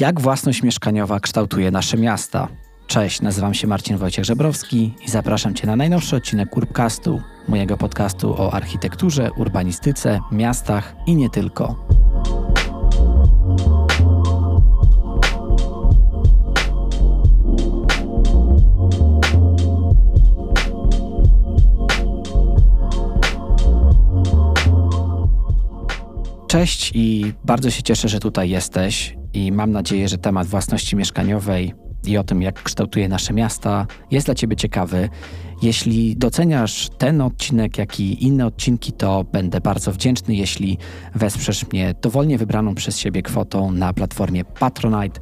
Jak własność mieszkaniowa kształtuje nasze miasta? Cześć, nazywam się Marcin Wojciech Żebrowski i zapraszam Cię na najnowszy odcinek Urbcastu, mojego podcastu o architekturze, urbanistyce, miastach i nie tylko. Cześć i bardzo się cieszę, że tutaj jesteś i mam nadzieję, że temat własności mieszkaniowej i o tym, jak kształtuje nasze miasta, jest dla Ciebie ciekawy. Jeśli doceniasz ten odcinek, jak i inne odcinki, to będę bardzo wdzięczny, jeśli wesprzesz mnie dowolnie wybraną przez siebie kwotą na platformie Patronite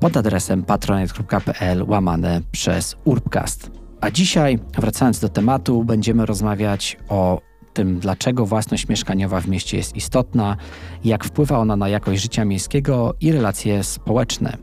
pod adresem patronite.pl łamane przez Urbcast. A dzisiaj, wracając do tematu, będziemy rozmawiać o tym, dlaczego własność mieszkaniowa w mieście jest istotna, jak wpływa ona na jakość życia miejskiego i relacje społeczne.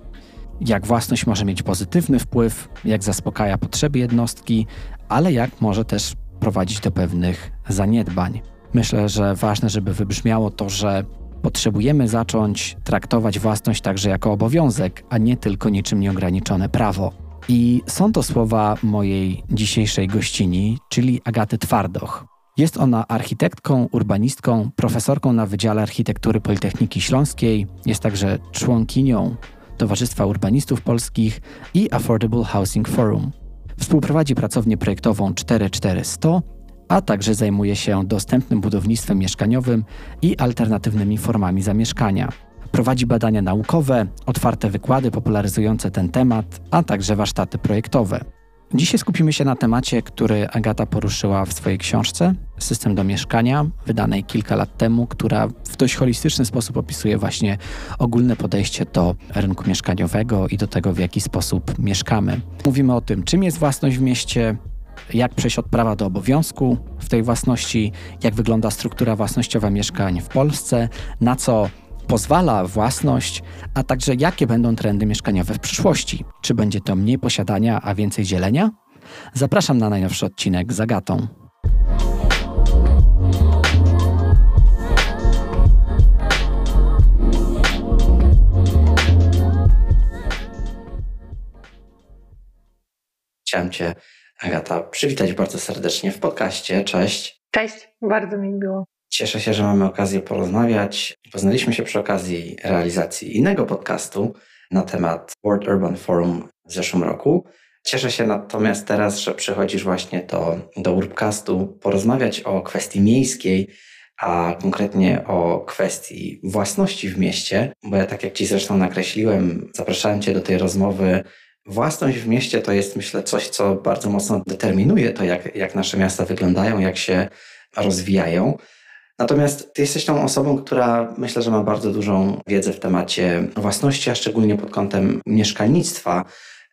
Jak własność może mieć pozytywny wpływ, jak zaspokaja potrzeby jednostki, ale jak może też prowadzić do pewnych zaniedbań. Myślę, że ważne, żeby wybrzmiało to, że potrzebujemy zacząć traktować własność także jako obowiązek, a nie tylko niczym nieograniczone prawo. I są to słowa mojej dzisiejszej gościni, czyli Agaty Twardoch. Jest ona architektką, urbanistką, profesorką na Wydziale Architektury Politechniki Śląskiej, jest także członkinią Towarzystwa Urbanistów Polskich i Affordable Housing Forum. Współprowadzi pracownię projektową 4400, a także zajmuje się dostępnym budownictwem mieszkaniowym i alternatywnymi formami zamieszkania. Prowadzi badania naukowe, otwarte wykłady popularyzujące ten temat, a także warsztaty projektowe. Dzisiaj skupimy się na temacie, który Agata poruszyła w swojej książce System do mieszkania, wydanej kilka lat temu, która w dość holistyczny sposób opisuje właśnie ogólne podejście do rynku mieszkaniowego i do tego, w jaki sposób mieszkamy. Mówimy o tym, czym jest własność w mieście, jak przejść od prawa do obowiązku w tej własności, jak wygląda struktura własnościowa mieszkań w Polsce, na co pozwala własność, a także jakie będą trendy mieszkaniowe w przyszłości. Czy będzie to mniej posiadania, a więcej dzielenia? Zapraszam na najnowszy odcinek z Agatą. Chciałem Cię, Agata, przywitać bardzo serdecznie w podcaście. Cześć. Cześć, bardzo mi miło. Cieszę się, że mamy okazję porozmawiać. Poznaliśmy się przy okazji realizacji innego podcastu na temat World Urban Forum w zeszłym roku. Cieszę się natomiast teraz, że przychodzisz właśnie do, do Urbcastu porozmawiać o kwestii miejskiej, a konkretnie o kwestii własności w mieście, bo ja tak jak Ci zresztą nakreśliłem, zapraszałem Cię do tej rozmowy. Własność w mieście to jest myślę coś, co bardzo mocno determinuje to, jak, jak nasze miasta wyglądają, jak się rozwijają. Natomiast ty jesteś tą osobą, która myślę, że ma bardzo dużą wiedzę w temacie własności, a szczególnie pod kątem mieszkalnictwa.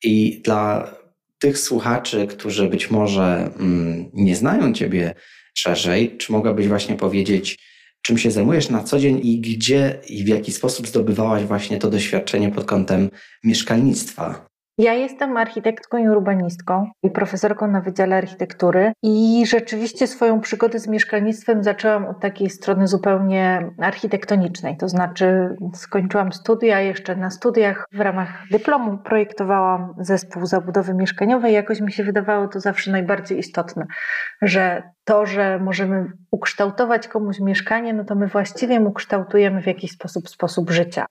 I dla tych słuchaczy, którzy być może mm, nie znają ciebie szerzej, czy mogłabyś właśnie powiedzieć, czym się zajmujesz na co dzień i gdzie i w jaki sposób zdobywałaś właśnie to doświadczenie pod kątem mieszkalnictwa? Ja jestem architektką i urbanistką i profesorką na Wydziale Architektury i rzeczywiście swoją przygodę z mieszkalnictwem zaczęłam od takiej strony zupełnie architektonicznej. To znaczy skończyłam studia, jeszcze na studiach w ramach dyplomu projektowałam zespół zabudowy mieszkaniowej. Jakoś mi się wydawało to zawsze najbardziej istotne, że to, że możemy ukształtować komuś mieszkanie, no to my właściwie mu kształtujemy w jakiś sposób sposób życia.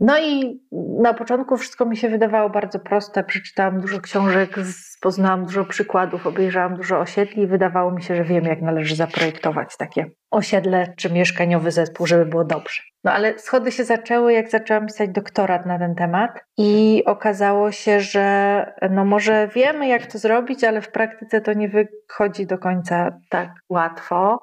No i na początku wszystko mi się wydawało bardzo proste. Przeczytałam dużo książek, poznałam dużo przykładów, obejrzałam dużo osiedli i wydawało mi się, że wiem, jak należy zaprojektować takie osiedle czy mieszkaniowy zespół, żeby było dobrze. No ale schody się zaczęły, jak zaczęłam pisać doktorat na ten temat i okazało się, że no może wiemy, jak to zrobić, ale w praktyce to nie wychodzi do końca tak łatwo.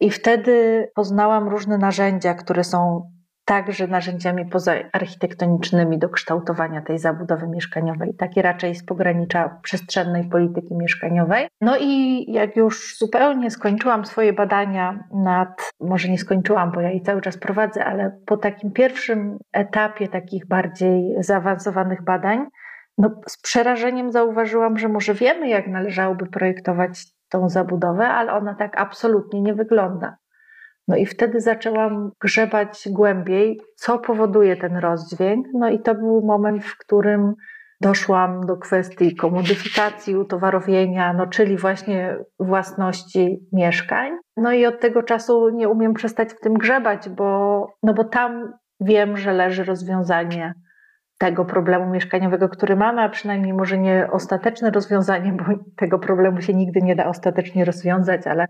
I wtedy poznałam różne narzędzia, które są także narzędziami pozaarchitektonicznymi do kształtowania tej zabudowy mieszkaniowej, takie raczej z pogranicza przestrzennej polityki mieszkaniowej. No i jak już zupełnie skończyłam swoje badania nad, może nie skończyłam, bo ja je cały czas prowadzę, ale po takim pierwszym etapie takich bardziej zaawansowanych badań, no z przerażeniem zauważyłam, że może wiemy, jak należałoby projektować tą zabudowę, ale ona tak absolutnie nie wygląda No i wtedy zaczęłam grzebać głębiej, co powoduje ten rozdźwięk. No i to był moment, w którym doszłam do kwestii komodyfikacji, utowarowienia, no czyli właśnie własności mieszkań. No i od tego czasu nie umiem przestać w tym grzebać, bo, no bo tam wiem, że leży rozwiązanie tego problemu mieszkaniowego, który mamy, a przynajmniej może nie ostateczne rozwiązanie, bo tego problemu się nigdy nie da ostatecznie rozwiązać, ale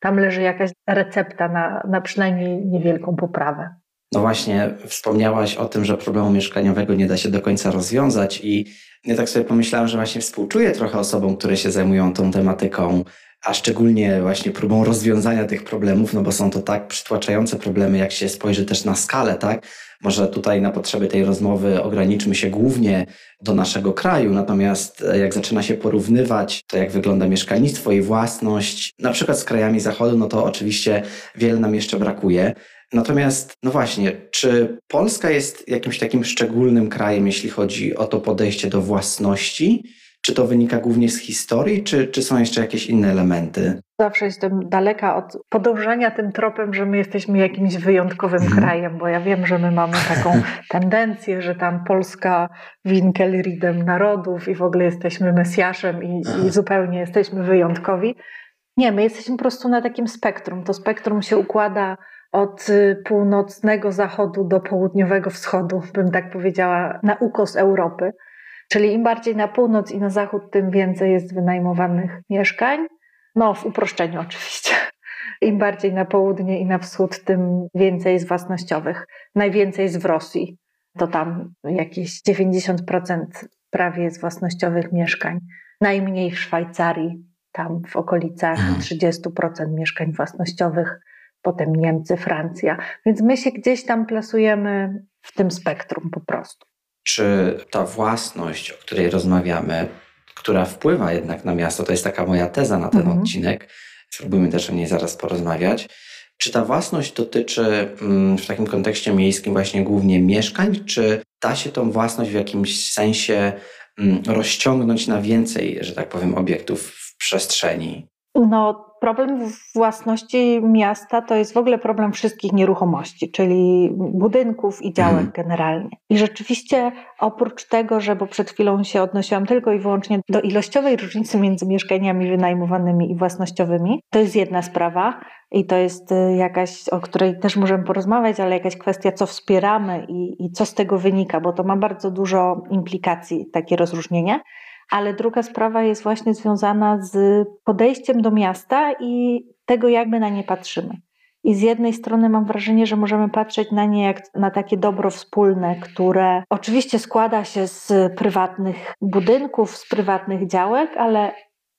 tam leży jakaś recepta na, na przynajmniej niewielką poprawę. No właśnie, wspomniałaś o tym, że problemu mieszkaniowego nie da się do końca rozwiązać i ja tak sobie pomyślałam, że właśnie współczuję trochę osobom, które się zajmują tą tematyką, a szczególnie właśnie próbą rozwiązania tych problemów, no bo są to tak przytłaczające problemy, jak się spojrzy też na skalę, tak? Może tutaj na potrzeby tej rozmowy ograniczmy się głównie do naszego kraju, natomiast e, jak zaczyna się porównywać to, jak wygląda mieszkalnictwo i własność, na przykład z krajami Zachodu, no to oczywiście wiele nam jeszcze brakuje. Natomiast, no właśnie, czy Polska jest jakimś takim szczególnym krajem, jeśli chodzi o to podejście do własności? Czy to wynika głównie z historii, czy, czy są jeszcze jakieś inne elementy? Zawsze jestem daleka od podążania tym tropem, że my jesteśmy jakimś wyjątkowym mhm. krajem, bo ja wiem, że my mamy taką tendencję, że tam Polska winkelridem narodów i w ogóle jesteśmy Mesjaszem i, i zupełnie jesteśmy wyjątkowi. Nie, my jesteśmy po prostu na takim spektrum. To spektrum się układa od y, północnego zachodu do południowego wschodu, bym tak powiedziała, na ukos Europy. Czyli im bardziej na północ i na zachód, tym więcej jest wynajmowanych mieszkań. No, w uproszczeniu oczywiście. Im bardziej na południe i na wschód, tym więcej jest własnościowych. Najwięcej jest w Rosji. To tam jakieś 90% prawie jest własnościowych mieszkań. Najmniej w Szwajcarii, tam w okolicach 30% mhm. mieszkań własnościowych potem Niemcy, Francja. Więc my się gdzieś tam plasujemy w tym spektrum po prostu. Czy ta własność, o której rozmawiamy, która wpływa jednak na miasto, to jest taka moja teza na ten mhm. odcinek, spróbujmy też o niej zaraz porozmawiać. Czy ta własność dotyczy mm, w takim kontekście miejskim właśnie głównie mieszkań, czy da się tą własność w jakimś sensie mm, rozciągnąć na więcej, że tak powiem, obiektów w przestrzeni? No, problem własności miasta to jest w ogóle problem wszystkich nieruchomości, czyli budynków i działek mhm. generalnie. I rzeczywiście oprócz tego, że bo przed chwilą się odnosiłam tylko i wyłącznie do ilościowej różnicy między mieszkaniami wynajmowanymi i własnościowymi, to jest jedna sprawa i to jest y, jakaś, o której też możemy porozmawiać, ale jakaś kwestia, co wspieramy i, i co z tego wynika, bo to ma bardzo dużo implikacji, takie rozróżnienie ale druga sprawa jest właśnie związana z podejściem do miasta i tego, jak my na nie patrzymy. I z jednej strony mam wrażenie, że możemy patrzeć na nie jak na takie dobro wspólne, które oczywiście składa się z prywatnych budynków, z prywatnych działek, ale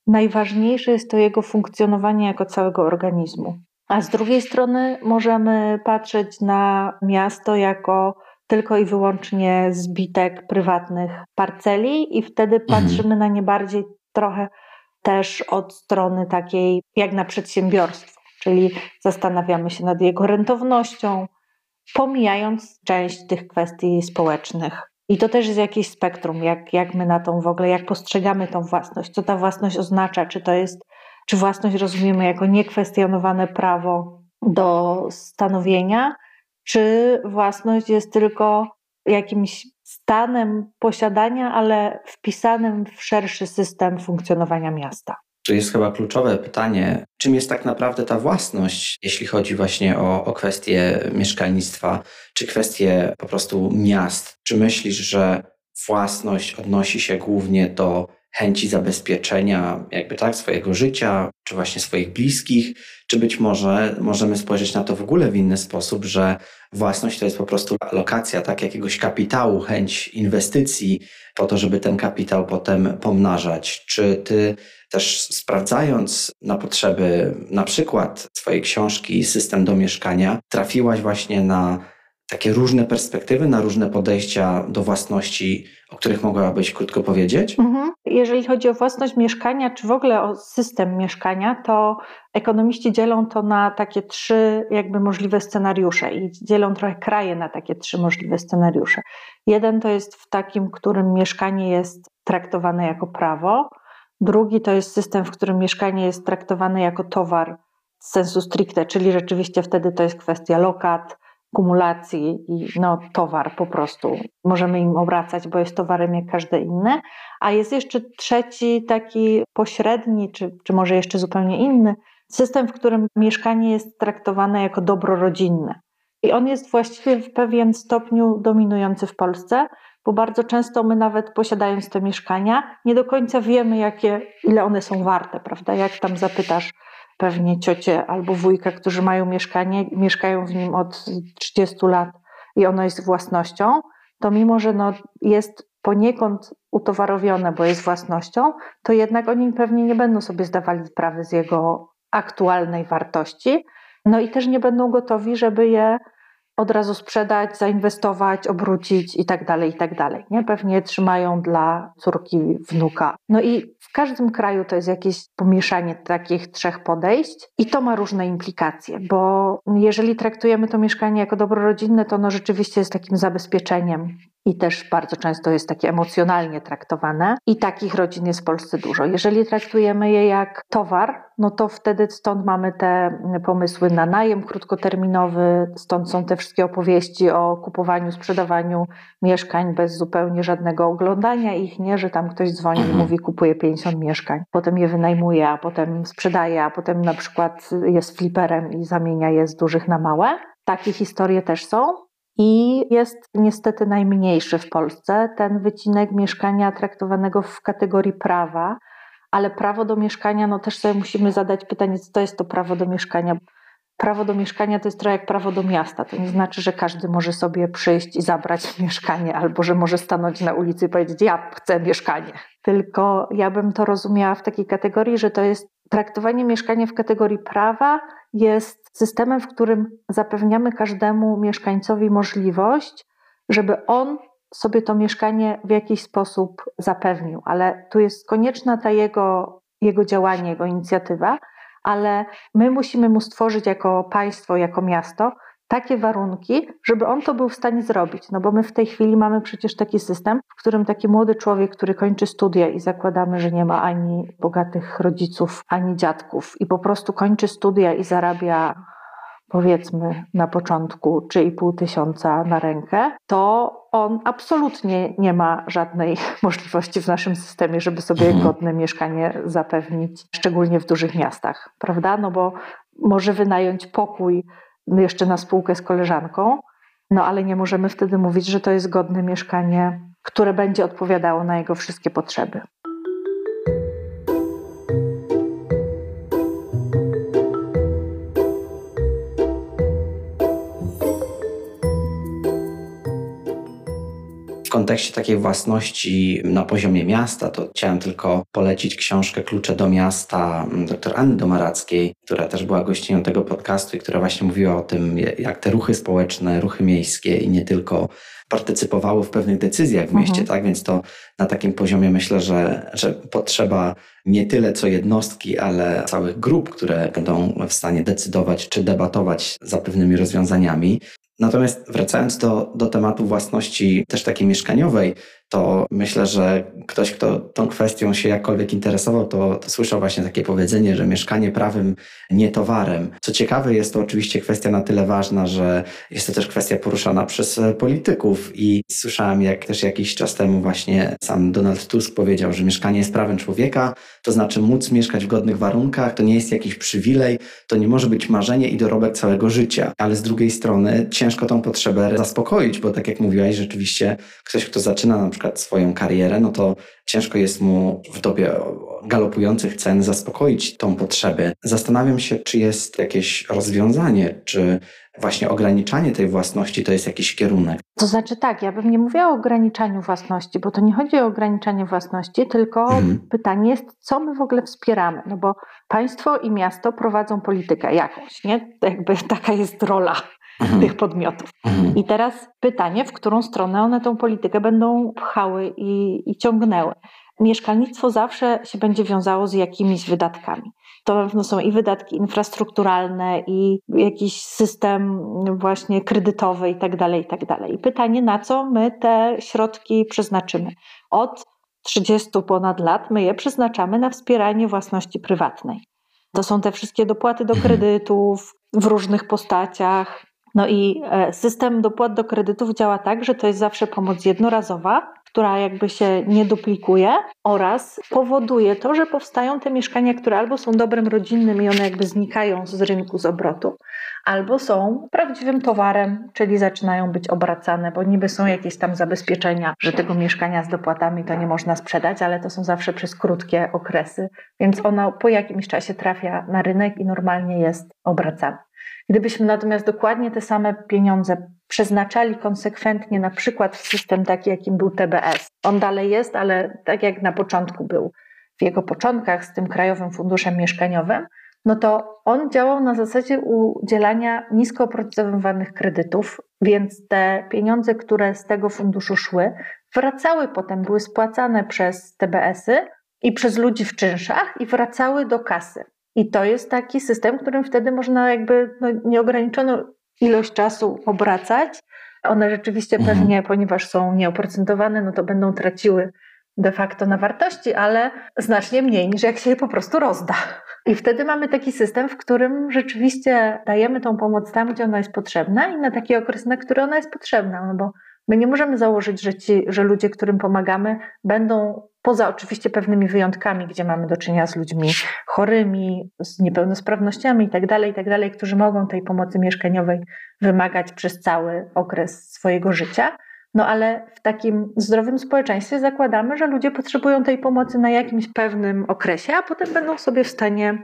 najważniejsze jest to jego funkcjonowanie jako całego organizmu. A z drugiej strony możemy patrzeć na miasto jako tylko i wyłącznie zbitek prywatnych parceli i wtedy mhm. patrzymy na nie bardziej trochę też od strony takiej jak na przedsiębiorstwo, czyli zastanawiamy się nad jego rentownością, pomijając część tych kwestii społecznych. I to też jest jakieś spektrum, jak, jak my na tą w ogóle, jak postrzegamy tą własność, co ta własność oznacza, czy to jest, czy własność rozumiemy jako niekwestionowane prawo do stanowienia, czy własność jest tylko jakimś stanem posiadania, ale wpisanym w szerszy system funkcjonowania miasta. To jest chyba kluczowe pytanie, czym jest tak naprawdę ta własność, jeśli chodzi właśnie o, o kwestie mieszkalnictwa, czy kwestie po prostu miast. Czy myślisz, że własność odnosi się głównie do chęci zabezpieczenia jakby tak swojego życia, czy właśnie swoich bliskich, czy być może możemy spojrzeć na to w ogóle w inny sposób, że własność to jest po prostu lokacja tak jakiegoś kapitału, chęć inwestycji po to, żeby ten kapitał potem pomnażać. Czy ty też sprawdzając na potrzeby na przykład swojej książki System do mieszkania, trafiłaś właśnie na takie różne perspektywy, na różne podejścia do własności, o których mogłabyś krótko powiedzieć? Mhm. Jeżeli chodzi o własność mieszkania, czy w ogóle o system mieszkania, to ekonomiści dzielą to na takie trzy jakby możliwe scenariusze i dzielą trochę kraje na takie trzy możliwe scenariusze. Jeden to jest w takim, którym mieszkanie jest traktowane jako prawo, drugi to jest system, w którym mieszkanie jest traktowane jako towar sensu stricte, czyli rzeczywiście wtedy to jest kwestia lokat, kumulacji i no, towar po prostu. Możemy im obracać, bo jest towarem jak każde inne. A jest jeszcze trzeci, taki pośredni, czy, czy może jeszcze zupełnie inny, system, w którym mieszkanie jest traktowane jako dobro rodzinne. I on jest właściwie w pewien stopniu dominujący w Polsce, bo bardzo często my nawet posiadając te mieszkania, nie do końca wiemy, jakie, ile one są warte, prawda? Jak tam zapytasz pewnie ciocie albo wujka, którzy mają mieszkanie, mieszkają w nim od 30 lat i ono jest własnością, to mimo, że no jest poniekąd utowarowione, bo jest własnością, to jednak oni pewnie nie będą sobie zdawali sprawy z jego aktualnej wartości. No i też nie będą gotowi, żeby je od razu sprzedać, zainwestować, obrócić i tak dalej, i tak dalej. Nie? Pewnie trzymają dla córki, wnuka. No i każdym kraju to jest jakieś pomieszanie takich trzech podejść i to ma różne implikacje, bo jeżeli traktujemy to mieszkanie jako dobro rodzinne, to ono rzeczywiście jest takim zabezpieczeniem i też bardzo często jest takie emocjonalnie traktowane i takich rodzin jest w Polsce dużo. Jeżeli traktujemy je jak towar, no to wtedy stąd mamy te pomysły na najem krótkoterminowy, stąd są te wszystkie opowieści o kupowaniu, sprzedawaniu mieszkań bez zupełnie żadnego oglądania ich, nie, że tam ktoś dzwoni i mhm. mówi kupuje 50 mieszkań, potem je wynajmuje, a potem sprzedaje, a potem na przykład jest fliperem i zamienia je z dużych na małe. Takie historie też są, i jest niestety najmniejszy w Polsce ten wycinek mieszkania traktowanego w kategorii prawa, ale prawo do mieszkania, no też sobie musimy zadać pytanie, co to jest to prawo do mieszkania. Prawo do mieszkania to jest trochę jak prawo do miasta. To nie znaczy, że każdy może sobie przyjść i zabrać mieszkanie, albo że może stanąć na ulicy i powiedzieć: Ja chcę mieszkanie. Tylko ja bym to rozumiała w takiej kategorii, że to jest traktowanie mieszkania w kategorii prawa, jest systemem, w którym zapewniamy każdemu mieszkańcowi możliwość, żeby on sobie to mieszkanie w jakiś sposób zapewnił, ale tu jest konieczna ta jego, jego działanie, jego inicjatywa, ale my musimy mu stworzyć jako państwo, jako miasto takie warunki, żeby on to był w stanie zrobić. No bo my w tej chwili mamy przecież taki system, w którym taki młody człowiek, który kończy studia i zakładamy, że nie ma ani bogatych rodziców, ani dziadków i po prostu kończy studia i zarabia powiedzmy na początku 3,5 tysiąca na rękę, to on absolutnie nie ma żadnej możliwości w naszym systemie, żeby sobie mhm. godne mieszkanie zapewnić, szczególnie w dużych miastach, prawda? No bo może wynająć pokój jeszcze na spółkę z koleżanką, no ale nie możemy wtedy mówić, że to jest godne mieszkanie, które będzie odpowiadało na jego wszystkie potrzeby. Kontekście takiej własności na poziomie miasta, to chciałem tylko polecić książkę Klucze do miasta mm, dr Anny Domarackiej, która też była gościnią tego podcastu i która właśnie mówiła o tym, jak te ruchy społeczne, ruchy miejskie i nie tylko partycypowały w pewnych decyzjach w mieście, mhm. tak? Więc to na takim poziomie myślę, że, że potrzeba nie tyle co jednostki, ale całych grup, które będą w stanie decydować czy debatować za pewnymi rozwiązaniami. Natomiast wracając do, do tematu własności też takiej mieszkaniowej, to myślę, że ktoś, kto tą kwestią się jakkolwiek interesował, to, to słyszał właśnie takie powiedzenie, że mieszkanie prawym, nie towarem. Co ciekawe, jest to oczywiście kwestia na tyle ważna, że jest to też kwestia poruszana przez polityków i słyszałem, jak też jakiś czas temu właśnie sam Donald Tusk powiedział, że mieszkanie jest prawem człowieka, to znaczy móc mieszkać w godnych warunkach, to nie jest jakiś przywilej, to nie może być marzenie i dorobek całego życia, ale z drugiej strony ciężko tą potrzebę zaspokoić, bo tak jak mówiłaś, rzeczywiście ktoś, kto zaczyna na przykład swoją karierę, no to ciężko jest mu w dobie galopujących cen zaspokoić tą potrzebę. Zastanawiam się, czy jest jakieś rozwiązanie, czy właśnie ograniczanie tej własności to jest jakiś kierunek. To znaczy tak, ja bym nie mówiła o ograniczaniu własności, bo to nie chodzi o ograniczanie własności, tylko mhm. pytanie jest, co my w ogóle wspieramy, no bo państwo i miasto prowadzą politykę jakąś, nie? Jakby taka jest rola. Tych podmiotów. Mhm. I teraz pytanie, w którą stronę one tą politykę będą pchały i, i ciągnęły. Mieszkalnictwo zawsze się będzie wiązało z jakimiś wydatkami. To pewno są i wydatki infrastrukturalne, i jakiś system właśnie kredytowy i tak dalej, i tak dalej. I pytanie, na co my te środki przeznaczymy? Od 30 ponad lat my je przeznaczamy na wspieranie własności prywatnej. To są te wszystkie dopłaty do mhm. kredytów w różnych postaciach. No i e, system dopłat do kredytów działa tak, że to jest zawsze pomoc jednorazowa, która jakby się nie duplikuje oraz powoduje to, że powstają te mieszkania, które albo są dobrem rodzinnym i one jakby znikają z rynku, z obrotu, albo są prawdziwym towarem, czyli zaczynają być obracane, bo niby są jakieś tam zabezpieczenia, że tego mieszkania z dopłatami to nie można sprzedać, ale to są zawsze przez krótkie okresy, więc ono po jakimś czasie trafia na rynek i normalnie jest obracane. Gdybyśmy natomiast dokładnie te same pieniądze przeznaczali konsekwentnie na przykład w system taki, jakim był TBS, on dalej jest, ale tak jak na początku był w jego początkach z tym Krajowym Funduszem Mieszkaniowym, no to on działał na zasadzie udzielania nisko oprocentowanych kredytów, więc te pieniądze, które z tego funduszu szły, wracały potem, były spłacane przez TBS-y i przez ludzi w czynszach i wracały do kasy. I to jest taki system, którym wtedy można jakby no, nieograniczoną ilość czasu obracać. One rzeczywiście mhm. pewnie, ponieważ są nieoprocentowane, no to będą traciły de facto na wartości, ale znacznie mniej niż jak się je po prostu rozda. I wtedy mamy taki system, w którym rzeczywiście dajemy tą pomoc tam, gdzie ona jest potrzebna i na taki okres, na który ona jest potrzebna, no bo my nie możemy założyć, że, ci, że ludzie, którym pomagamy, będą poza oczywiście pewnymi wyjątkami, gdzie mamy do czynienia z ludźmi chorymi, z niepełnosprawnościami itd., tak itd., tak którzy mogą tej pomocy mieszkaniowej wymagać przez cały okres swojego życia. No ale w takim zdrowym społeczeństwie zakładamy, że ludzie potrzebują tej pomocy na jakimś pewnym okresie, a potem będą sobie w stanie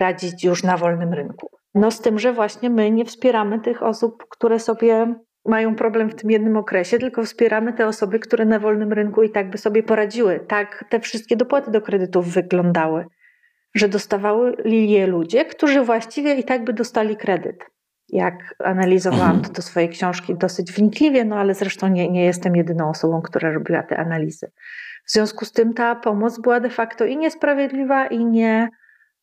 radzić już na wolnym rynku. No z tym, że właśnie my nie wspieramy tych osób, które sobie mają problem w tym jednym okresie, tylko wspieramy te osoby, które na wolnym rynku i tak by sobie poradziły. Tak te wszystkie dopłaty do kredytów wyglądały, że dostawały je ludzie, którzy właściwie i tak by dostali kredyt. Jak analizowałam mhm. to do swojej książki dosyć wnikliwie, no ale zresztą nie, nie jestem jedyną osobą, która robiła te analizy. W związku z tym ta pomoc była de facto i niesprawiedliwa, i, nie,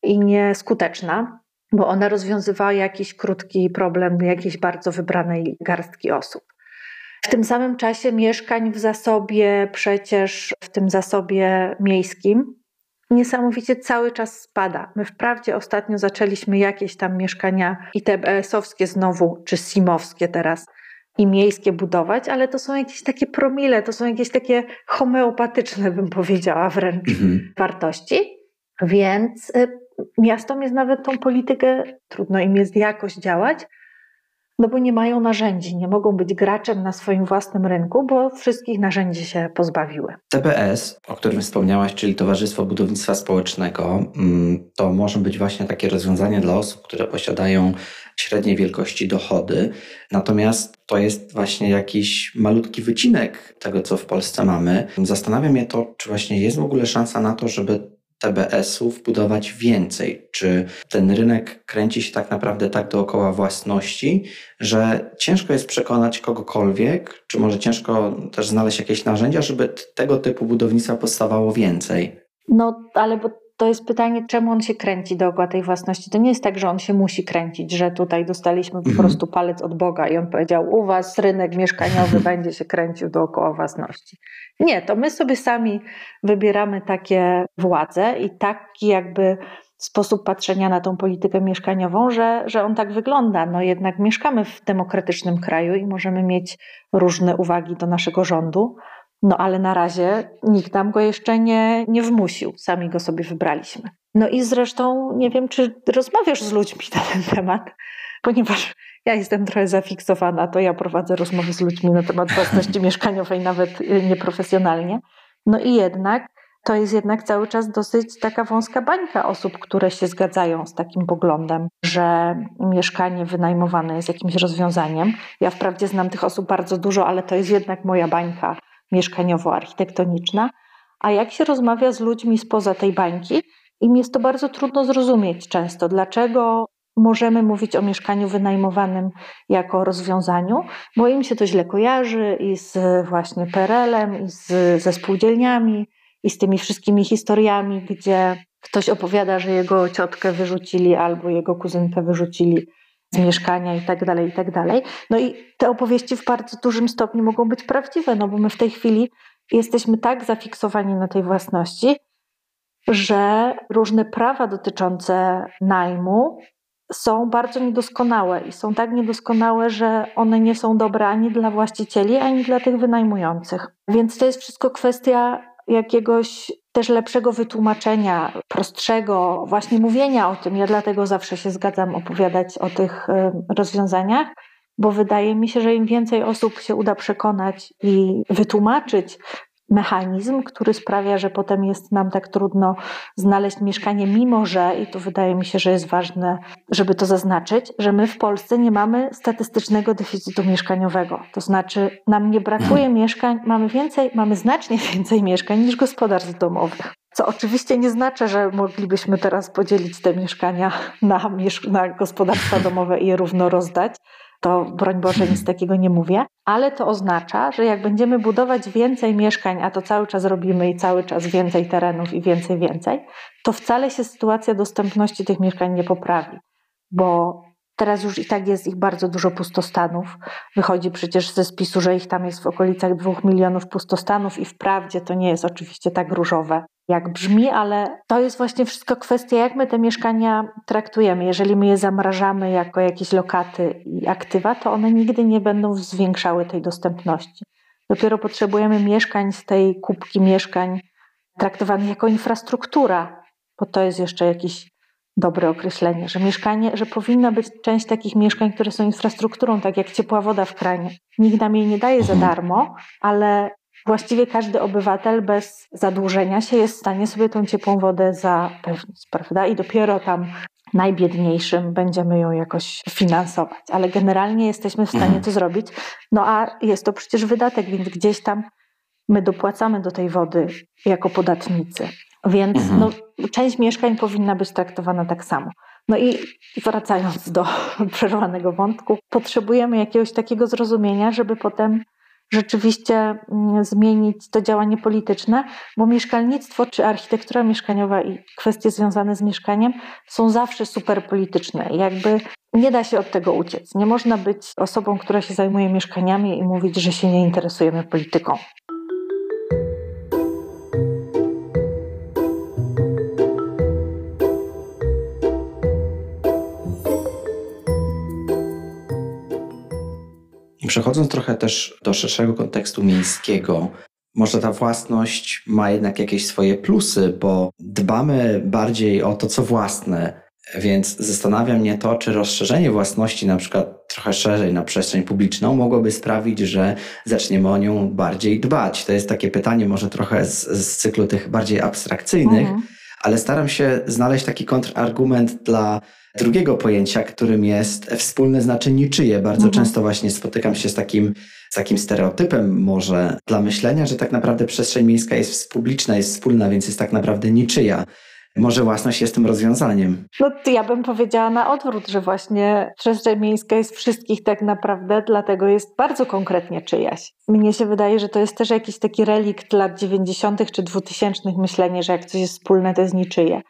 i nieskuteczna bo ona rozwiązywała jakiś krótki problem jakiejś bardzo wybranej garstki osób. W tym samym czasie mieszkań w zasobie, przecież w tym zasobie miejskim, niesamowicie cały czas spada. My wprawdzie ostatnio zaczęliśmy jakieś tam mieszkania i te BS-owskie znowu, czy simowskie teraz, i miejskie budować, ale to są jakieś takie promile, to są jakieś takie homeopatyczne, bym powiedziała wręcz, mhm. wartości. Więc y, miastom jest nawet tą politykę, trudno im jest jakoś działać, no bo nie mają narzędzi, nie mogą być graczem na swoim własnym rynku, bo wszystkich narzędzi się pozbawiły. TBS, o którym wspomniałaś, czyli Towarzystwo Budownictwa Społecznego, mm, to może być właśnie takie rozwiązanie dla osób, które posiadają średniej wielkości dochody. Natomiast to jest właśnie jakiś malutki wycinek tego, co w Polsce mamy. Zastanawia mnie to, czy właśnie jest w ogóle szansa na to, żeby TBS-ów budować więcej? Czy ten rynek kręci się tak naprawdę tak dookoła własności, że ciężko jest przekonać kogokolwiek, czy może ciężko też znaleźć jakieś narzędzia, żeby tego typu budownictwa powstawało więcej? No, ale bo to jest pytanie, czemu on się kręci dookoła tej własności. To nie jest tak, że on się musi kręcić, że tutaj dostaliśmy po mhm. prostu palec od Boga i on powiedział: U was rynek mieszkaniowy będzie się kręcił dookoła własności. Nie, to my sobie sami wybieramy takie władze i taki jakby sposób patrzenia na tą politykę mieszkaniową, że, że on tak wygląda. No jednak mieszkamy w demokratycznym kraju i możemy mieć różne uwagi do naszego rządu. No ale na razie nikt nam go jeszcze nie, nie wmusił, sami go sobie wybraliśmy. No i zresztą nie wiem, czy rozmawiasz z ludźmi na ten temat, ponieważ ja jestem trochę zafiksowana, to ja prowadzę rozmowy z ludźmi na temat własności mieszkaniowej, nawet y, nieprofesjonalnie. No i jednak to jest jednak cały czas dosyć taka wąska bańka osób, które się zgadzają z takim poglądem, że mieszkanie wynajmowane jest jakimś rozwiązaniem. Ja wprawdzie znam tych osób bardzo dużo, ale to jest jednak moja bańka mieszkaniowo-architektoniczna. A jak się rozmawia z ludźmi spoza tej bańki, im jest to bardzo trudno zrozumieć często, dlaczego możemy mówić o mieszkaniu wynajmowanym jako rozwiązaniu, bo im się to źle kojarzy i z właśnie PRL-em, i z, ze spółdzielniami, i z tymi wszystkimi historiami, gdzie ktoś opowiada, że jego ciotkę wyrzucili albo jego kuzynkę wyrzucili z mieszkania i tak dalej, i tak dalej. No i te opowieści w bardzo dużym stopniu mogą być prawdziwe, no bo my w tej chwili jesteśmy tak zafiksowani na tej własności, że różne prawa dotyczące najmu są bardzo niedoskonałe i są tak niedoskonałe, że one nie są dobre ani dla właścicieli, ani dla tych wynajmujących. Więc to jest wszystko kwestia jakiegoś też lepszego wytłumaczenia, prostszego, właśnie mówienia o tym. Ja dlatego zawsze się zgadzam opowiadać o tych rozwiązaniach, bo wydaje mi się, że im więcej osób się uda przekonać i wytłumaczyć mechanizm, który sprawia, że potem jest nam tak trudno znaleźć mieszkanie, mimo że, i tu wydaje mi się, że jest ważne, żeby to zaznaczyć, że my w Polsce nie mamy statystycznego deficytu mieszkaniowego. To znaczy, nam nie brakuje mieszkań, mamy więcej, mamy znacznie więcej mieszkań niż gospodarstw domowych. Co oczywiście nie znaczy, że moglibyśmy teraz podzielić te mieszkania na, na gospodarstwa domowe i je równo rozdać, to broń Boże nic takiego nie mówię, ale to oznacza, że jak będziemy budować więcej mieszkań, a to cały czas robimy i cały czas więcej terenów i więcej, więcej, to wcale się sytuacja dostępności tych mieszkań nie poprawi, bo Teraz już i tak jest ich bardzo dużo pustostanów. Wychodzi przecież ze spisu, że ich tam jest w okolicach dwóch milionów pustostanów i wprawdzie to nie jest oczywiście tak różowe, jak brzmi, ale to jest właśnie wszystko kwestia, jak my te mieszkania traktujemy. Jeżeli my je zamrażamy jako jakieś lokaty i aktywa, to one nigdy nie będą zwiększały tej dostępności. Dopiero potrzebujemy mieszkań z tej kubki mieszkań traktowanych jako infrastruktura, bo to jest jeszcze jakiś dobre określenie, że mieszkanie, że powinna być część takich mieszkań, które są infrastrukturą, tak jak ciepła woda w kranie. Nikt nam jej nie daje za mhm. darmo, ale właściwie każdy obywatel bez zadłużenia się jest w stanie sobie tą ciepłą wodę zapewnić, prawda? I dopiero tam najbiedniejszym będziemy ją jakoś finansować. Ale generalnie jesteśmy w stanie to zrobić. No a jest to przecież wydatek, więc gdzieś tam my dopłacamy do tej wody jako podatnicy. Więc mhm. no, część mieszkań powinna być traktowana tak samo. No i wracając do przerwanego wątku, potrzebujemy jakiegoś takiego zrozumienia, żeby potem rzeczywiście mm, zmienić to działanie polityczne, bo mieszkalnictwo czy architektura mieszkaniowa i kwestie związane z mieszkaniem są zawsze super polityczne. Jakby nie da się od tego uciec. Nie można być osobą, która się zajmuje mieszkaniami i mówić, że się nie interesujemy polityką. Przechodząc trochę też do szerszego kontekstu miejskiego, może ta własność ma jednak jakieś swoje plusy, bo dbamy bardziej o to, co własne, więc zastanawia mnie to, czy rozszerzenie własności, na przykład trochę szerzej na przestrzeń publiczną, mogłoby sprawić, że zaczniemy o nią bardziej dbać. To jest takie pytanie, może trochę z, z cyklu tych bardziej abstrakcyjnych, mhm. ale staram się znaleźć taki kontrargument dla drugiego pojęcia, którym jest wspólne znaczenie niczyje. Bardzo mhm. często właśnie spotykam się z takim, z takim stereotypem może dla myślenia, że tak naprawdę przestrzeń miejska jest publiczna, jest wspólna, więc jest tak naprawdę niczyja. Może własność jest tym rozwiązaniem. No ja bym powiedziała na odwrót, że właśnie przestrzeń miejska jest wszystkich tak naprawdę, dlatego jest bardzo konkretnie czyjaś. Mnie się wydaje, że to jest też jakiś taki relikt lat 90. czy 2000 myślenie, że jak coś jest wspólne, to jest niczyje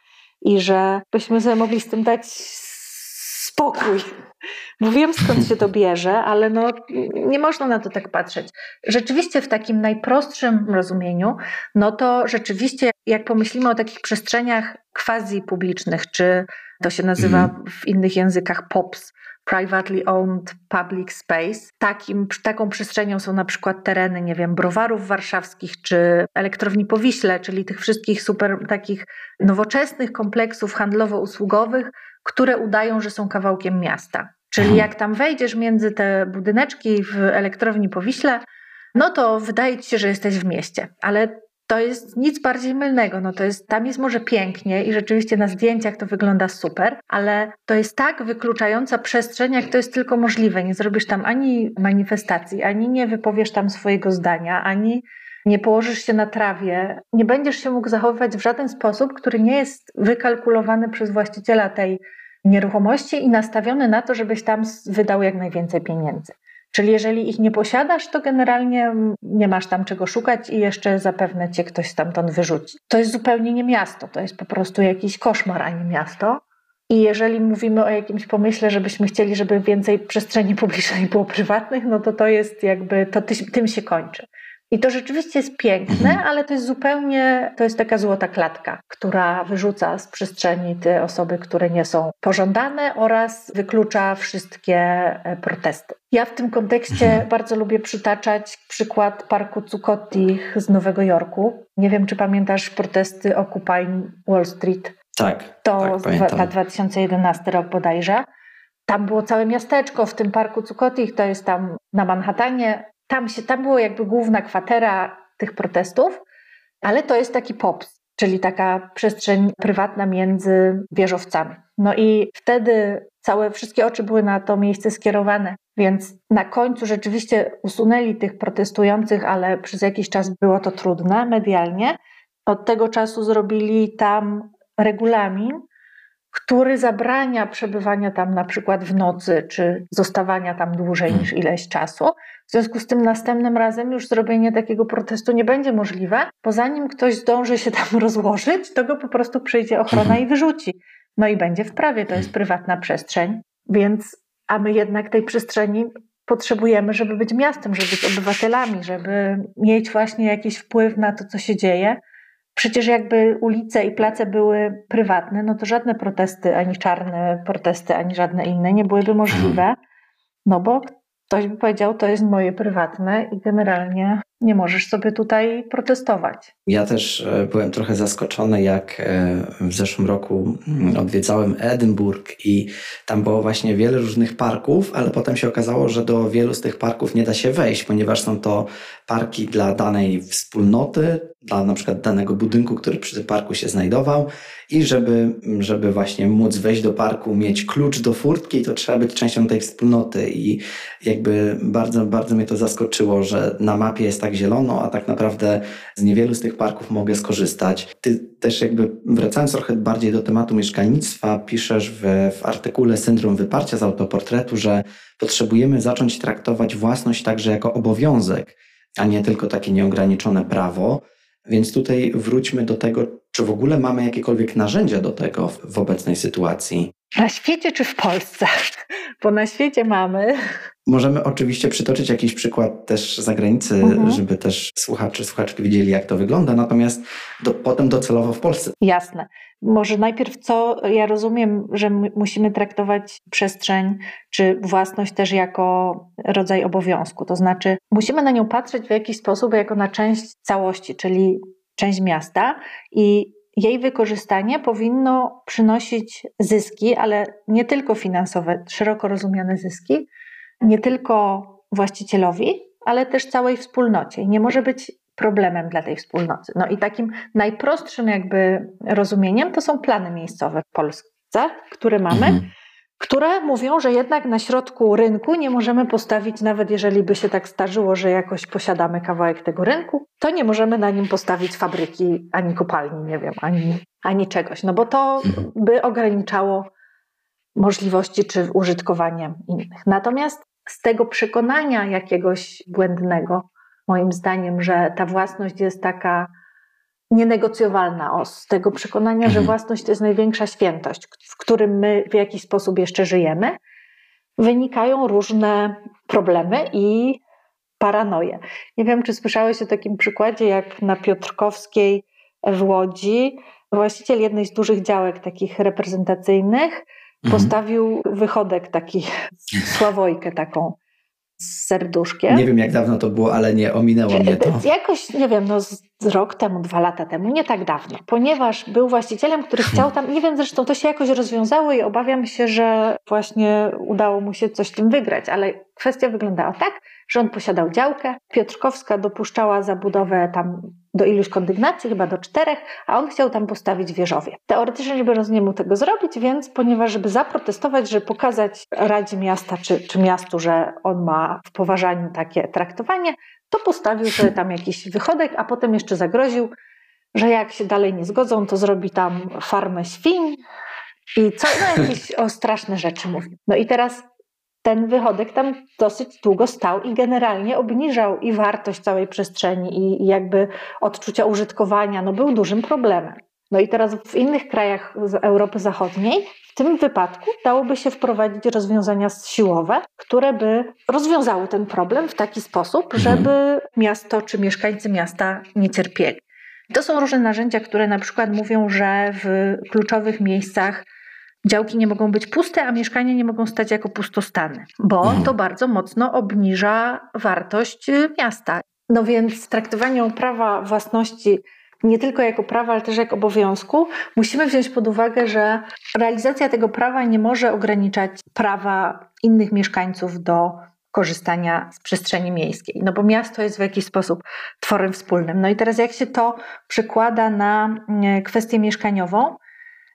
i że byśmy sobie mogli z tym dać spokój. Bo wiem skąd się to bierze, ale no, nie można na to tak patrzeć. Rzeczywiście w takim najprostszym rozumieniu, no to rzeczywiście jak pomyślimy o takich przestrzeniach quasi publicznych, czy to się nazywa mm. w innych językach POPs, privately owned public space. Takim, taką przestrzenią są na przykład tereny, nie wiem, browarów warszawskich czy elektrowni Powiśle, czyli tych wszystkich super takich nowoczesnych kompleksów handlowo-usługowych, które udają, że są kawałkiem miasta. Czyli mhm. jak tam wejdziesz między te budyneczki w elektrowni Powiśle, no to wydaje ci się, że jesteś w mieście, ale to jest nic bardziej mylnego. No to jest, tam jest może pięknie i rzeczywiście na zdjęciach to wygląda super, ale to jest tak wykluczająca przestrzeń, jak to jest tylko możliwe. Nie zrobisz tam ani manifestacji, ani nie wypowiesz tam swojego zdania, ani nie położysz się na trawie, nie będziesz się mógł zachowywać w żaden sposób, który nie jest wykalkulowany przez właściciela tej nieruchomości i nastawiony na to, żebyś tam wydał jak najwięcej pieniędzy. Czyli jeżeli ich nie posiadasz, to generalnie nie masz tam czego szukać i jeszcze zapewne cię ktoś stamtąd wyrzuci. To jest zupełnie nie miasto, to jest po prostu jakiś koszmar, a nie miasto. I jeżeli mówimy o jakimś pomyśle, żebyśmy chcieli, żeby więcej przestrzeni publicznej było prywatnych, no to to jest jakby, to tym się kończy. I to rzeczywiście jest piękne, mhm. ale to jest zupełnie, to jest taka złota klatka, która wyrzuca z przestrzeni te osoby, które nie są pożądane oraz wyklucza wszystkie e, protesty. Ja w tym kontekście mhm. bardzo lubię przytaczać przykład parku Zuccotti z Nowego Jorku. Nie wiem, czy pamiętasz protesty Occupy Wall Street. Tak. To tak, pamiętam. 2011 rok bodajże. Tam było całe miasteczko w tym parku Zuccotti, to jest tam na Manhattanie. Tam, się, tam było jakby główna kwatera tych protestów, ale to jest taki POPS, czyli taka przestrzeń prywatna między wieżowcami. No i wtedy całe, wszystkie oczy były na to miejsce skierowane, więc na końcu rzeczywiście usunęli tych protestujących, ale przez jakiś czas było to trudne medialnie. Od tego czasu zrobili tam regulamin, który zabrania przebywania tam na przykład w nocy, czy zostawania tam dłużej niż ileś czasu. W związku z tym następnym razem już zrobienie takiego protestu nie będzie możliwe, bo zanim ktoś zdąży się tam rozłożyć, to go po prostu przyjdzie ochrona i wyrzuci. No i będzie w prawie, to jest prywatna przestrzeń, więc a my jednak tej przestrzeni potrzebujemy, żeby być miastem, żeby być obywatelami, żeby mieć właśnie jakiś wpływ na to, co się dzieje. Przecież jakby ulice i place były prywatne, no to żadne protesty, ani czarne protesty, ani żadne inne nie byłyby możliwe, no bo ktoś by powiedział, to jest moje prywatne i generalnie nie możesz sobie tutaj protestować. Ja też e, byłem trochę zaskoczony, jak e, w zeszłym roku mm, odwiedzałem Edynburg i tam było właśnie wiele różnych parków, ale potem się okazało, że do wielu z tych parków nie da się wejść, ponieważ są to parki dla danej wspólnoty, dla na przykład danego budynku, który przy tym parku się znajdował i żeby, żeby właśnie móc wejść do parku, mieć klucz do furtki, to trzeba być częścią tej wspólnoty i jakby bardzo, bardzo mnie to zaskoczyło, że na mapie jest tak zielono, a tak naprawdę z niewielu z tych parków mogę skorzystać. Ty też jakby wracając trochę bardziej do tematu mieszkalnictwa, piszesz w, w artykule Syndrom Wyparcia z autoportretu, że potrzebujemy zacząć traktować własność także jako obowiązek, a nie tylko takie nieograniczone prawo. Więc tutaj wróćmy do tego, czy w ogóle mamy jakiekolwiek narzędzia do tego w, w obecnej sytuacji. Na świecie czy w Polsce? Bo na świecie mamy. Możemy oczywiście przytoczyć jakiś przykład też z zagranicy, mhm. żeby też słuchacze, słuchaczki widzieli, jak to wygląda, natomiast do, potem docelowo w Polsce. Jasne. Może najpierw co, ja rozumiem, że musimy traktować przestrzeń czy własność też jako rodzaj obowiązku, to znaczy musimy na nią patrzeć w jakiś sposób jako na część całości, czyli część miasta i jej wykorzystanie powinno przynosić zyski, ale nie tylko finansowe, szeroko rozumiane zyski, nie tylko właścicielowi, ale też całej wspólnocie. I nie może być problemem dla tej wspólnoty. No i takim najprostszym jakby rozumieniem to są plany miejscowe w Polsce, które mamy. Które mówią, że jednak na środku rynku nie możemy postawić, nawet jeżeli by się tak starzyło, że jakoś posiadamy kawałek tego rynku, to nie możemy na nim postawić fabryki, ani kopalni, nie wiem, ani, ani czegoś, no bo to by ograniczało możliwości czy użytkowanie innych. Natomiast z tego przekonania jakiegoś błędnego, moim zdaniem, że ta własność jest taka nienegocjowalna os, tego przekonania, że mhm. własność to jest największa świętość, w którym my w jakiś sposób jeszcze żyjemy, wynikają różne problemy i paranoje. Nie wiem, czy słyszałeś o takim przykładzie, jak na Piotrkowskiej w Łodzi właściciel jednej z dużych działek takich reprezentacyjnych mhm. postawił wychodek taki, sławojkę taką z serduszkiem. Nie wiem, jak dawno to było, ale nie ominęło mnie to. Jakoś, nie wiem, no z rok temu, dwa lata temu, nie tak dawno, ponieważ był właścicielem, który chciał tam, nie wiem zresztą, to się jakoś rozwiązało i obawiam się, że właśnie udało mu się coś tym wygrać, ale kwestia wyglądała tak, że on posiadał działkę, Piotrkowska dopuszczała zabudowę tam do iluś kondygnacji, chyba do czterech, a on chciał tam postawić wieżowie. Teoretycznie nie Beros nie mógł tego zrobić, więc ponieważ żeby zaprotestować, żeby pokazać Radzie Miasta czy, czy miastu, że on ma w poważaniu takie traktowanie, to postawił sobie tam jakiś wychodek, a potem jeszcze zagroził, że jak się dalej nie zgodzą, to zrobi tam farmę świń i co, no jakieś o straszne rzeczy mówił. No i teraz ten wychodek tam dosyć długo stał i generalnie obniżał i wartość całej przestrzeni i jakby odczucia użytkowania, no był dużym problemem. No i teraz w innych krajach Europy Zachodniej w tym wypadku dałoby się wprowadzić rozwiązania siłowe, które by rozwiązały ten problem w taki sposób, mhm. żeby miasto czy mieszkańcy miasta nie cierpieli. To są różne narzędzia, które na przykład mówią, że w kluczowych miejscach działki nie mogą być puste, a mieszkania nie mogą stać jako pustostany, bo mhm. to bardzo mocno obniża wartość miasta. No więc traktowanie prawa własności nie tylko jako prawa, ale też jak obowiązku, musimy wziąć pod uwagę, że realizacja tego prawa nie może ograniczać prawa innych mieszkańców do korzystania z przestrzeni miejskiej, no bo miasto jest w jakiś sposób tworem wspólnym. No i teraz jak się to przekłada na mm, kwestię mieszkaniową,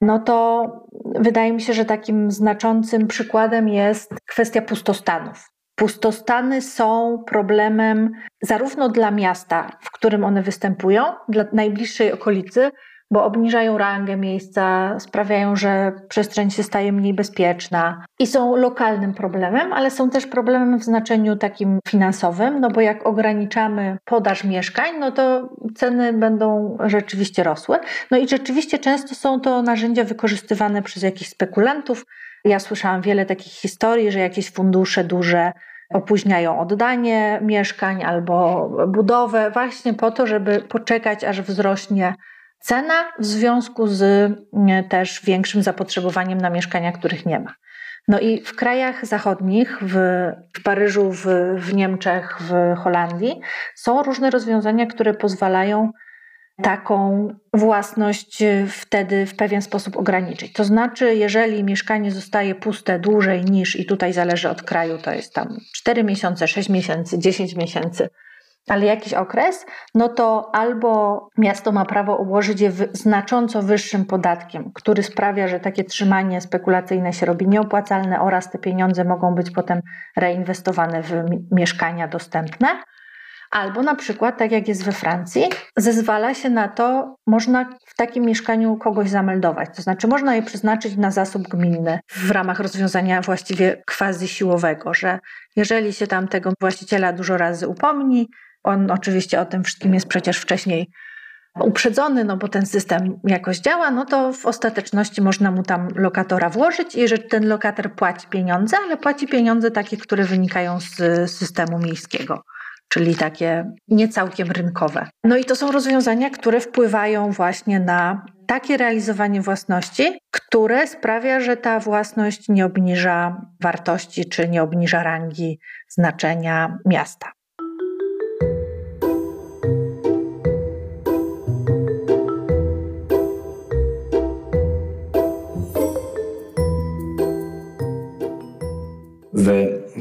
no to wydaje mi się, że takim znaczącym przykładem jest kwestia pustostanów. Pustostany są problemem zarówno dla miasta, w którym one występują, dla najbliższej okolicy, bo obniżają rangę miejsca, sprawiają, że przestrzeń się staje mniej bezpieczna i są lokalnym problemem, ale są też problemem w znaczeniu takim finansowym, no bo jak ograniczamy podaż mieszkań, no to ceny będą rzeczywiście rosły. No i rzeczywiście często są to narzędzia wykorzystywane przez jakichś spekulantów. Ja słyszałam wiele takich historii, że jakieś fundusze duże opóźniają oddanie mieszkań albo budowę, właśnie po to, żeby poczekać, aż wzrośnie cena w związku z też większym zapotrzebowaniem na mieszkania, których nie ma. No i w krajach zachodnich, w, w Paryżu, w, w Niemczech, w Holandii są różne rozwiązania, które pozwalają taką własność wtedy w pewien sposób ograniczyć. To znaczy, jeżeli mieszkanie zostaje puste dłużej niż, i tutaj zależy od kraju, to jest tam 4 miesiące, 6 miesięcy, 10 miesięcy, ale jakiś okres, no to albo miasto ma prawo obłożyć je znacząco wyższym podatkiem, który sprawia, że takie trzymanie spekulacyjne się robi nieopłacalne oraz te pieniądze mogą być potem reinwestowane w mieszkania dostępne. Albo na przykład, tak jak jest we Francji, zezwala się na to, można w takim mieszkaniu kogoś zameldować. To znaczy, można je przeznaczyć na zasób gminny w ramach rozwiązania właściwie quasi siłowego, że jeżeli się tam tego właściciela dużo razy upomni, on oczywiście o tym wszystkim jest przecież wcześniej uprzedzony, no bo ten system jakoś działa, no to w ostateczności można mu tam lokatora włożyć i że ten lokator płaci pieniądze, ale płaci pieniądze takie, które wynikają z systemu miejskiego czyli takie niecałkiem rynkowe. No i to są rozwiązania, które wpływają właśnie na takie realizowanie własności, które sprawia, że ta własność nie obniża wartości czy nie obniża rangi znaczenia miasta.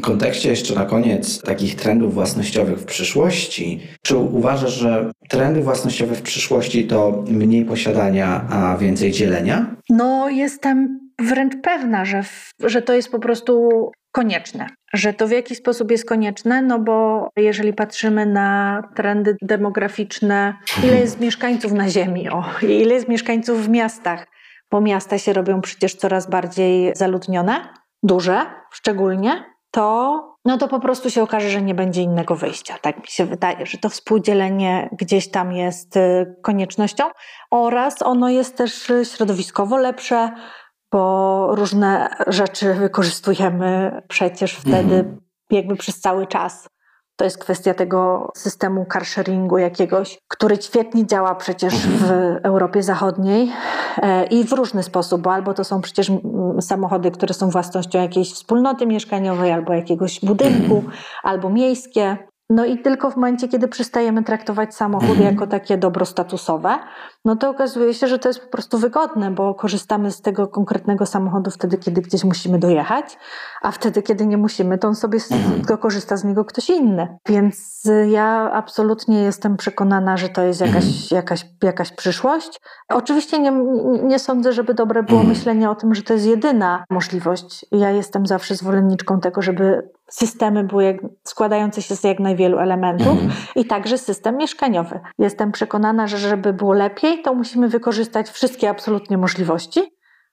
Kontekście jeszcze na koniec takich trendów własnościowych w przyszłości, czy uważasz, że trendy własnościowe w przyszłości to mniej posiadania, a więcej dzielenia? No, jestem wręcz pewna, że, że to jest po prostu konieczne. Że to w jakiś sposób jest konieczne, no bo jeżeli patrzymy na trendy demograficzne, ile jest mieszkańców na Ziemi, o, ile jest mieszkańców w miastach, bo miasta się robią przecież coraz bardziej zaludnione duże szczególnie, to, no to po prostu się okaże, że nie będzie innego wyjścia. Tak mi się wydaje, że to współdzielenie gdzieś tam jest y, koniecznością oraz ono jest też środowiskowo lepsze, bo różne rzeczy wykorzystujemy przecież wtedy mhm. jakby przez cały czas. To jest kwestia tego systemu carsharingu jakiegoś, który świetnie działa przecież w mhm. Europie Zachodniej e, i w różny sposób, bo albo to są przecież samochody, które są własnością jakiejś wspólnoty mieszkaniowej, albo jakiegoś budynku, mhm. albo miejskie. No i tylko w momencie, kiedy przestajemy traktować samochód mhm. jako takie dobro statusowe, no to okazuje się, że to jest po prostu wygodne, bo korzystamy z tego konkretnego samochodu wtedy, kiedy gdzieś musimy dojechać, a wtedy, kiedy nie musimy, to on sobie mhm. korzysta z niego ktoś inny. Więc ja absolutnie jestem przekonana, że to jest jakaś, mhm. jakaś, jakaś przyszłość. Oczywiście nie, nie sądzę, żeby dobre było myślenie o tym, że to jest jedyna możliwość. Ja jestem zawsze zwolenniczką tego, żeby systemy były jak, składające się z jak najwielu elementów mhm. i także system mieszkaniowy. Jestem przekonana, że żeby było lepiej, to musimy wykorzystać wszystkie absolutnie możliwości,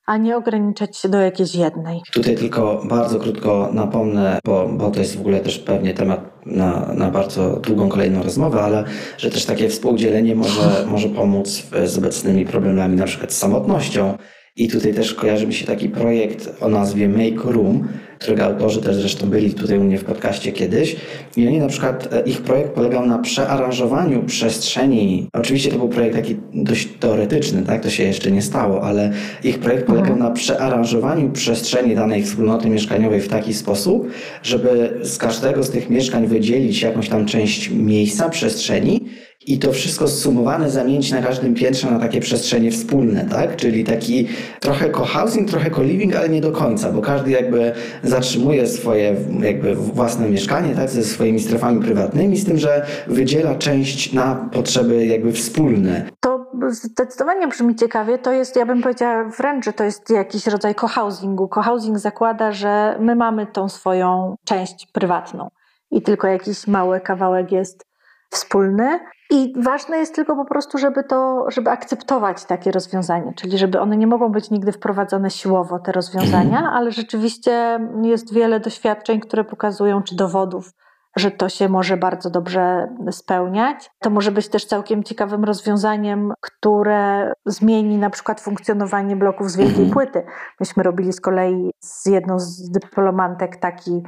a nie ograniczać się do jakiejś jednej. Tutaj tylko bardzo krótko napomnę, bo, bo to jest w ogóle też pewnie temat na, na bardzo długą kolejną rozmowę, ale że też takie współdzielenie może, może pomóc z obecnymi problemami, na przykład z samotnością. I tutaj też kojarzy mi się taki projekt o nazwie Make Room, którego autorzy też zresztą byli tutaj u mnie w podcaście kiedyś. I oni na przykład, e, ich projekt polegał na przearanżowaniu przestrzeni. Oczywiście to był projekt taki dość teoretyczny, tak? To się jeszcze nie stało, ale ich projekt polegał mhm. na przearanżowaniu przestrzeni danej wspólnoty mieszkaniowej w taki sposób, żeby z każdego z tych mieszkań wydzielić jakąś tam część miejsca, przestrzeni i to wszystko zsumowane zamienić na każdym piętrze na takie przestrzenie wspólne, tak? Czyli taki trochę co-housing, trochę co-living, ale nie do końca, bo każdy jakby zatrzymuje swoje jakby własne mieszkanie, tak? Ze swoimi strefami prywatnymi, z tym, że wydziela część na potrzeby jakby wspólne. To zdecydowanie brzmi ciekawie. To jest, ja bym powiedziała wręcz, że to jest jakiś rodzaj co-housingu. Co-housing zakłada, że my mamy tą swoją część prywatną i tylko jakiś mały kawałek jest wspólny. I ważne jest tylko po prostu, żeby to, żeby akceptować takie rozwiązania, czyli żeby one nie mogą być nigdy wprowadzone siłowo, te rozwiązania, mhm. ale rzeczywiście jest wiele doświadczeń, które pokazują, czy dowodów, że to się może bardzo dobrze spełniać. To może być też całkiem ciekawym rozwiązaniem, które zmieni na przykład funkcjonowanie bloków z wielkiej mhm. płyty. Myśmy robili z kolei z jedną z dyplomantek taki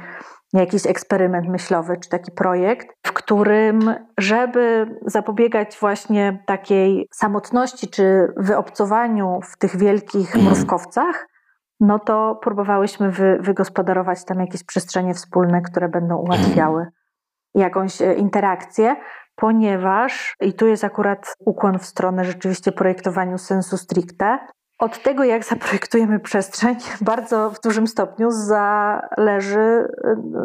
jakiś eksperyment myślowy czy taki projekt, w którym, żeby zapobiegać właśnie takiej samotności czy wyobcowaniu w tych wielkich mhm. mrówkowcach, no to próbowałyśmy wy, wygospodarować tam jakieś przestrzenie wspólne, które będą ułatwiały jakąś e, interakcję, ponieważ, i tu jest akurat ukłon w stronę rzeczywiście projektowaniu sensu stricte, od tego, jak zaprojektujemy przestrzeń, bardzo w dużym stopniu zależy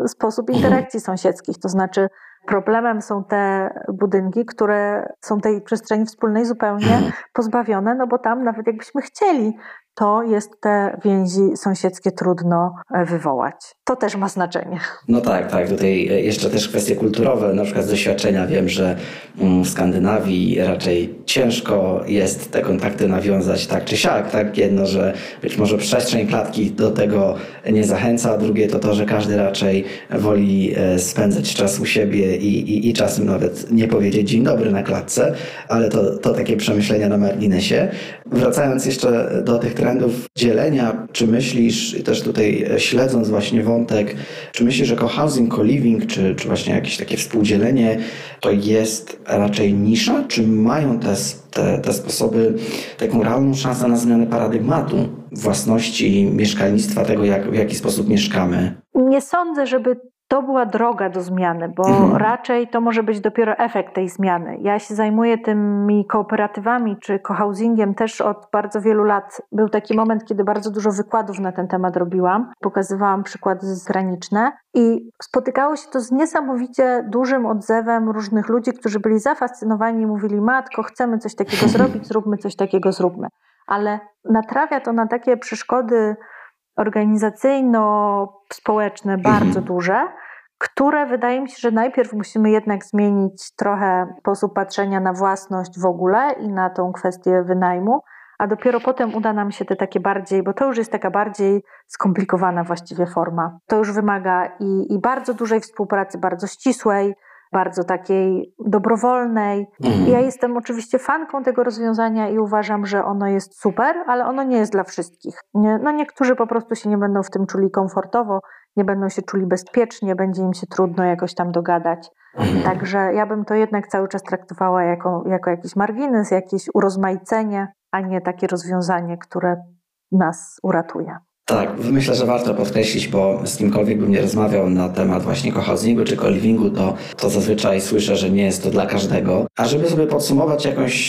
y, sposób interakcji sąsiedzkich. To znaczy, problemem są te budynki, które są tej przestrzeni wspólnej zupełnie pozbawione, no bo tam nawet jakbyśmy chcieli to jest te więzi sąsiedzkie trudno e, wywołać. To też ma znaczenie. No tak, tak. Tutaj e, jeszcze też kwestie kulturowe. Na przykład z doświadczenia wiem, że mm, w Skandynawii raczej ciężko jest te kontakty nawiązać tak czy siak. Tak? Jedno, że być może przestrzeń klatki do tego nie zachęca, a drugie to to, że każdy raczej woli e, spędzać czas u siebie i, i, i czasem nawet nie powiedzieć dzień dobry na klatce, ale to, to takie przemyślenia na marginesie. Wracając jeszcze do tych trendów dzielenia, czy myślisz, też tutaj śledząc właśnie wątek, czy myślisz, że co-housing, co-living, czy, czy właśnie jakieś takie współdzielenie, to jest raczej nisza, czy mają te, te, te sposoby taką realną szansę na zmianę paradygmatu własności mieszkalnictwa, tego jak, w jaki sposób mieszkamy? Nie sądzę, żeby to była droga do zmiany, bo mhm. raczej to może być dopiero efekt tej zmiany. Ja się zajmuję tymi kooperatywami czy cohousingiem też od bardzo wielu lat. Był taki moment, kiedy bardzo dużo wykładów na ten temat robiłam. Pokazywałam przykłady zagraniczne i spotykało się to z niesamowicie dużym odzewem różnych ludzi, którzy byli zafascynowani i mówili: Matko, chcemy coś takiego zrobić, zróbmy coś takiego, zróbmy. Ale natrawia to na takie przeszkody organizacyjno-społeczne bardzo mhm. duże, które wydaje mi się, że najpierw musimy jednak zmienić trochę sposób patrzenia na własność w ogóle i na tą kwestię wynajmu, a dopiero potem uda nam się te takie bardziej, bo to już jest taka bardziej skomplikowana właściwie forma. To już wymaga i, i bardzo dużej współpracy, bardzo ścisłej, bardzo takiej dobrowolnej. Mhm. Ja jestem oczywiście fanką tego rozwiązania i uważam, że ono jest super, ale ono nie jest dla wszystkich. Nie, no niektórzy po prostu się nie będą w tym czuli komfortowo, nie będą się czuli bezpiecznie, będzie im się trudno jakoś tam dogadać. Mhm. Także ja bym to jednak cały czas traktowała jako, jako jakiś margines, jakieś urozmaicenie, a nie takie rozwiązanie, które nas uratuje. Tak, myślę, że warto podkreślić, bo z kimkolwiek bym nie rozmawiał na temat właśnie cohousingu czy co-livingu, to, to zazwyczaj słyszę, że nie jest to dla każdego. A żeby sobie podsumować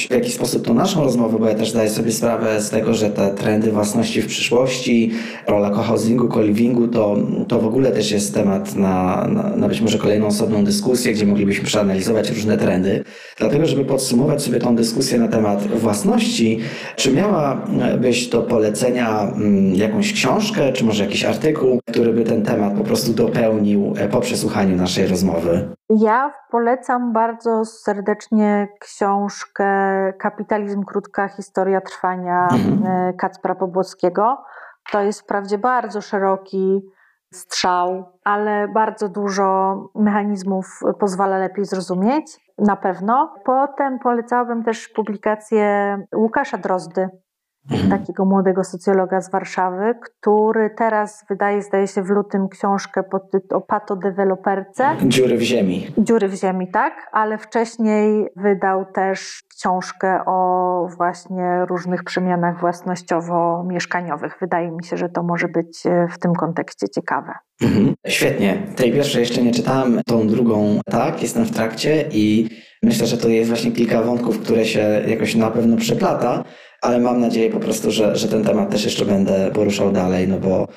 w jakiś sposób tą naszą rozmowę, bo ja też daję sobie sprawę z tego, że te trendy własności w przyszłości, rola cohousingu, co-livingu, to, to w ogóle też jest temat na, na, na być może kolejną osobną dyskusję, gdzie moglibyśmy przeanalizować różne trendy. Dlatego, żeby podsumować sobie tą dyskusję na temat własności, czy miałabyś do polecenia mm, jakąś książkę, czy może jakiś artykuł, który by ten temat po prostu dopełnił e, po przesłuchaniu naszej rozmowy? Ja polecam bardzo serdecznie książkę Kapitalizm Krótka Historia Trwania mhm. E, Kacpra Pobłockiego. To jest wprawdzie bardzo szeroki strzał, ale bardzo dużo mechanizmów pozwala lepiej zrozumieć, na pewno. Potem polecałabym też publikację Łukasza Drozdy. Takiego młodego socjologa z Warszawy, który teraz wydaje, zdaje się, w lutym książkę pod, o patodeweloperce. Dziury w ziemi. Dziury w ziemi, tak, ale wcześniej wydał też książkę o właśnie różnych przemianach własnościowo-mieszkaniowych. Wydaje mi się, że to może być e, w tym kontekście ciekawe. Mhm. Świetnie. Tej pierwszej jeszcze nie czytałem, tą drugą tak, jestem w trakcie i myślę, że to jest właśnie kilka wątków, które się jakoś na pewno przeplata ale mam nadzieję po prostu, że, że ten temat też jeszcze będę poruszał dalej, no bo,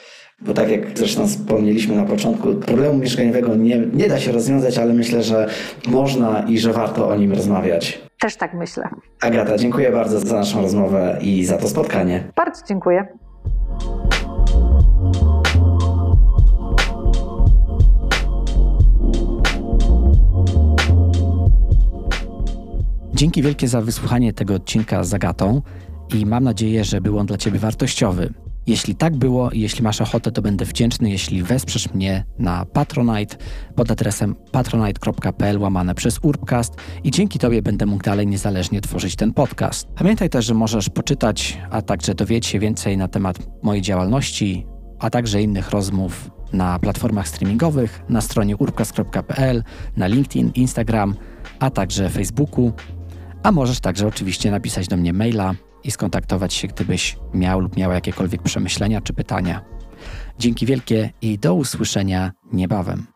bo tak jak zresztą wspomnieliśmy na początku, problemu mieszkaniowego nie, nie da się rozwiązać, ale myślę, że można i że warto o nim rozmawiać. Też tak myślę. Agata, dziękuję bardzo za naszą rozmowę i za to spotkanie. Bardzo dziękuję. Dzięki wielkie za wysłuchanie tego odcinka z Agatą i mam nadzieję, że był on dla Ciebie wartościowy. Jeśli tak było i jeśli masz ochotę, to będę wdzięczny, jeśli wesprzesz mnie na Patronite pod adresem patronite.pl łamane przez Urbcast i dzięki Tobie będę mógł dalej niezależnie tworzyć ten podcast. Pamiętaj też, że możesz poczytać, a także dowiedzieć się więcej na temat mojej działalności, a także innych rozmów na platformach streamingowych, na stronie urbcast.pl, na LinkedIn, Instagram, a także Facebooku. A możesz także oczywiście napisać do mnie maila i skontaktować się, gdybyś miał lub miała jakiekolwiek przemyślenia czy pytania. Dzięki wielkie i do usłyszenia niebawem.